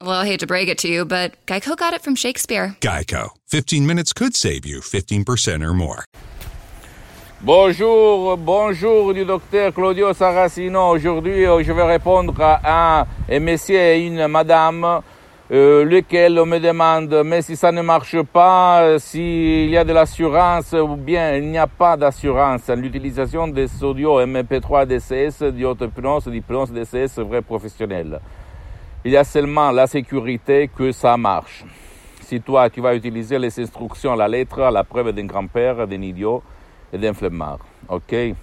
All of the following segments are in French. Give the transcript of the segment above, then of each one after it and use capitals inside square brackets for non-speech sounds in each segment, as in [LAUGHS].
Well, I hate to break it to you, but Geico got it from Shakespeare. Geico. 15 minutes could save you 15% or more. Bonjour, bonjour du docteur Claudio Saracino. Aujourd'hui, euh, je vais répondre à un monsieur et une madame, euh, lequel me demande, mais si ça ne marche pas, euh, s'il y a de l'assurance ou bien il n'y a pas d'assurance en l'utilisation des audio MP3 DCS, d'hypnose, d'hypnose DCS vrai professionnel. Il y a seulement la sécurité que ça marche. Si toi, tu vas utiliser les instructions la lettre, la preuve d'un grand-père, d'un idiot et d'un flemmard. OK? Et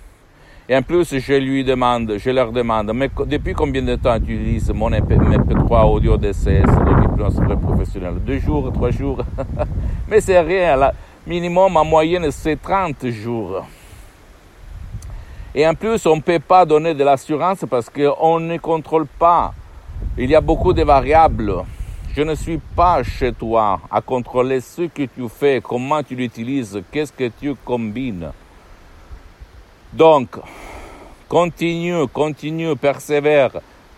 en plus, je lui demande, je leur demande, mais depuis combien de temps tu utilises mon MP3 audio DCS, de professionnel? Deux jours, trois jours? [LAUGHS] Mais c'est rien. Minimum, en moyenne, c'est 30 jours. Et en plus, on ne peut pas donner de l'assurance parce qu'on ne contrôle pas il y a beaucoup de variables. Je ne suis pas chez toi à contrôler ce que tu fais, comment tu l'utilises, qu'est-ce que tu combines. Donc, continue, continue, persévère,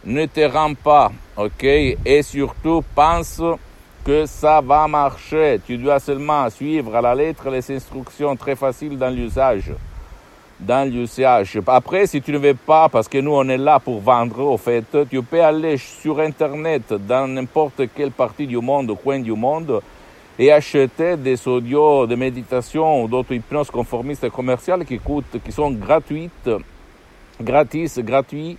ne te rends pas, ok? Et surtout, pense que ça va marcher. Tu dois seulement suivre à la lettre les instructions très faciles dans l'usage dans l'usage. Après, si tu ne veux pas, parce que nous on est là pour vendre, au fait, tu peux aller sur Internet dans n'importe quelle partie du monde, coin du monde, et acheter des audios de méditation ou d'autres hypnoses conformistes commerciales qui coûtent, qui sont gratuites, gratis, gratuits,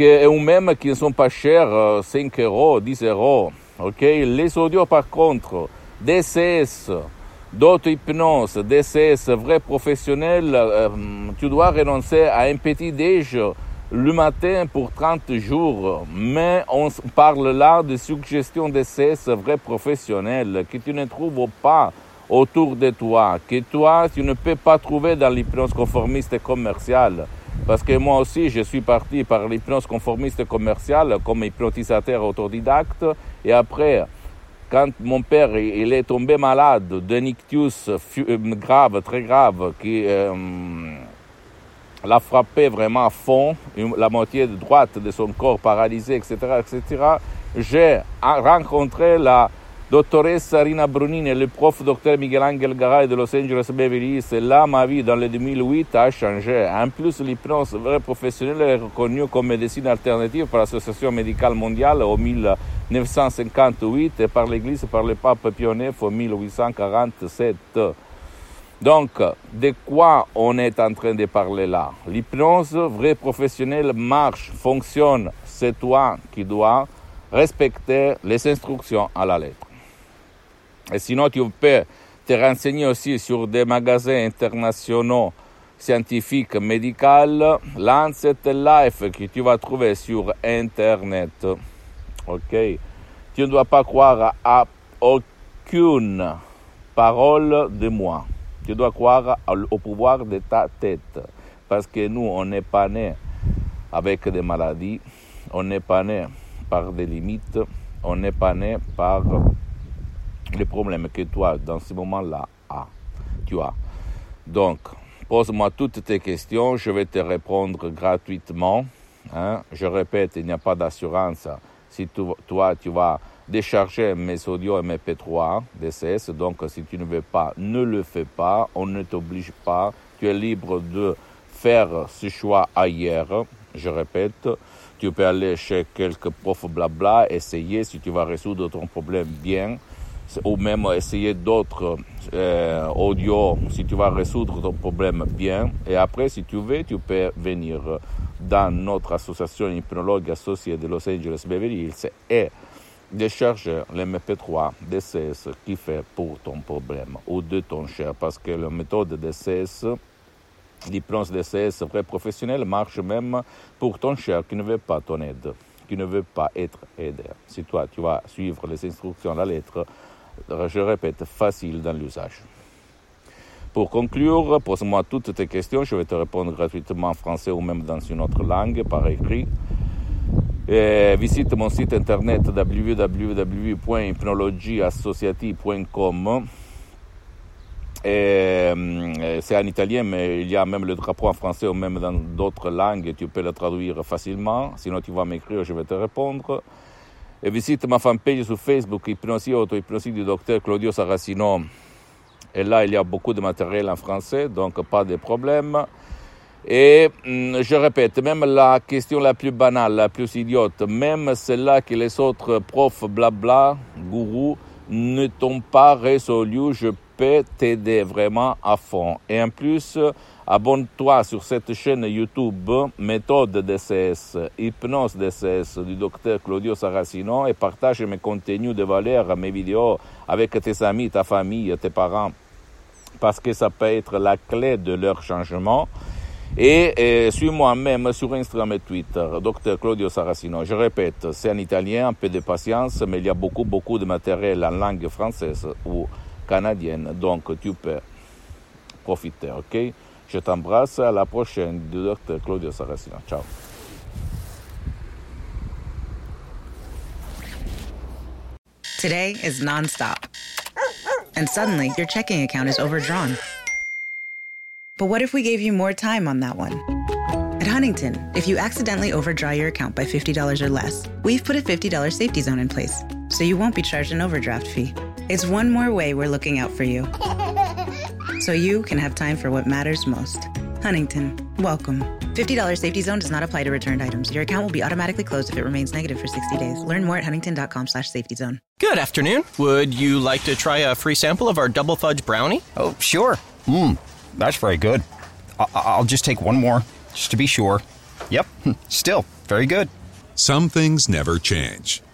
ou même qui ne sont pas chers, 5 euros, 10 euros. Ok, les audios par contre, DCS, d'auto-hypnose, DCS, vrai professionnel, euh, tu dois renoncer à un petit déj le matin pour 30 jours. Mais on parle là de suggestions DCS vrai professionnel que tu ne trouves pas autour de toi, que toi, tu ne peux pas trouver dans l'hypnose conformiste commerciale. Parce que moi aussi, je suis parti par l'hypnose conformiste commerciale comme hypnotisateur autodidacte et après, quand mon père il est tombé malade d'un ictus euh, grave, très grave, qui euh, l'a frappé vraiment à fond, la moitié droite de son corps paralysé, etc., etc., j'ai rencontré la Dottoressa Rina Brunini et le prof docteur Miguel Angel Garay de Los Angeles Beverly Hills. Là, ma vie dans le 2008 a changé. En plus, l'hypnose vrai professionnelle est reconnue comme médecine alternative par l'Association médicale mondiale au 1958 et par l'Église par le pape Pie IX en 1847. Donc, de quoi on est en train de parler là? L'hypnose vrai professionnelle marche, fonctionne. C'est toi qui dois respecter les instructions à la lettre. Et sinon, tu peux te renseigner aussi sur des magasins internationaux scientifiques, médicaux, Lancet Life, que tu vas trouver sur Internet. OK Tu ne dois pas croire à aucune parole de moi. Tu dois croire au pouvoir de ta tête. Parce que nous, on n'est pas né avec des maladies, on n'est pas né par des limites, on n'est pas né par les problèmes que toi, dans ce moment-là, as, tu as. Donc, pose-moi toutes tes questions, je vais te répondre gratuitement. Hein. Je répète, il n'y a pas d'assurance si toi, tu vas décharger mes audios et mes P3 DCS. Donc, si tu ne veux pas, ne le fais pas. On ne t'oblige pas. Tu es libre de faire ce choix ailleurs. Je répète, tu peux aller chez quelques profs blabla, essayer si tu vas résoudre ton problème bien ou même essayer d'autres euh, audios si tu vas résoudre ton problème bien. Et après, si tu veux, tu peux venir dans notre association hypnologue associée de Los Angeles Beverly Hills et décharger le MP3 DCS qui fait pour ton problème ou de ton cher. Parce que la méthode DCS, l'hypnose DCS vrai professionnel marche même pour ton cher qui ne veut pas ton aide, qui ne veut pas être aidé. Si toi, tu vas suivre les instructions à la lettre, je répète, facile dans l'usage. Pour conclure, pose-moi toutes tes questions, je vais te répondre gratuitement en français ou même dans une autre langue par écrit. Visite mon site internet www.hypnologieassociative.com. Euh, c'est en italien, mais il y a même le drapeau en français ou même dans d'autres langues. Tu peux le traduire facilement. Sinon, tu vas m'écrire, je vais te répondre. Et visite ma fanpage sur Facebook, Hypnosie Auto-Hypnosie du docteur Claudio Saracino. Et là, il y a beaucoup de matériel en français, donc pas de problème. Et mm, je répète, même la question la plus banale, la plus idiote, même celle-là que les autres profs blabla, gourous, ne t'ont pas résolu, je peux t'aider vraiment à fond. Et en plus, abonne-toi sur cette chaîne YouTube Méthode DCS, Hypnose DCS du docteur Claudio Saracino et partage mes contenus de valeur, mes vidéos avec tes amis, ta famille, tes parents parce que ça peut être la clé de leur changement. Et, suis-moi même sur Instagram et Twitter, Dr Claudio Saracino. Je répète, c'est en italien, un peu de patience, mais il y a beaucoup, beaucoup de matériel en langue française ou canadienne, donc tu peux profiter, ok? Je t'embrasse, à la prochaine du Dr Claudio Saracino. Ciao. Today is nonstop. and suddenly your checking account is overdrawn. But what if we gave you more time on that one? At Huntington, if you accidentally overdraw your account by $50 or less, we've put a $50 safety zone in place, so you won't be charged an overdraft fee. It's one more way we're looking out for you. So you can have time for what matters most. Huntington, welcome. $50 safety zone does not apply to returned items. Your account will be automatically closed if it remains negative for 60 days. Learn more at huntington.com slash safety zone. Good afternoon. Would you like to try a free sample of our double fudge brownie? Oh, sure. Mmm, that's very good. I- I'll just take one more, just to be sure. Yep, [LAUGHS] still very good. Some things never change,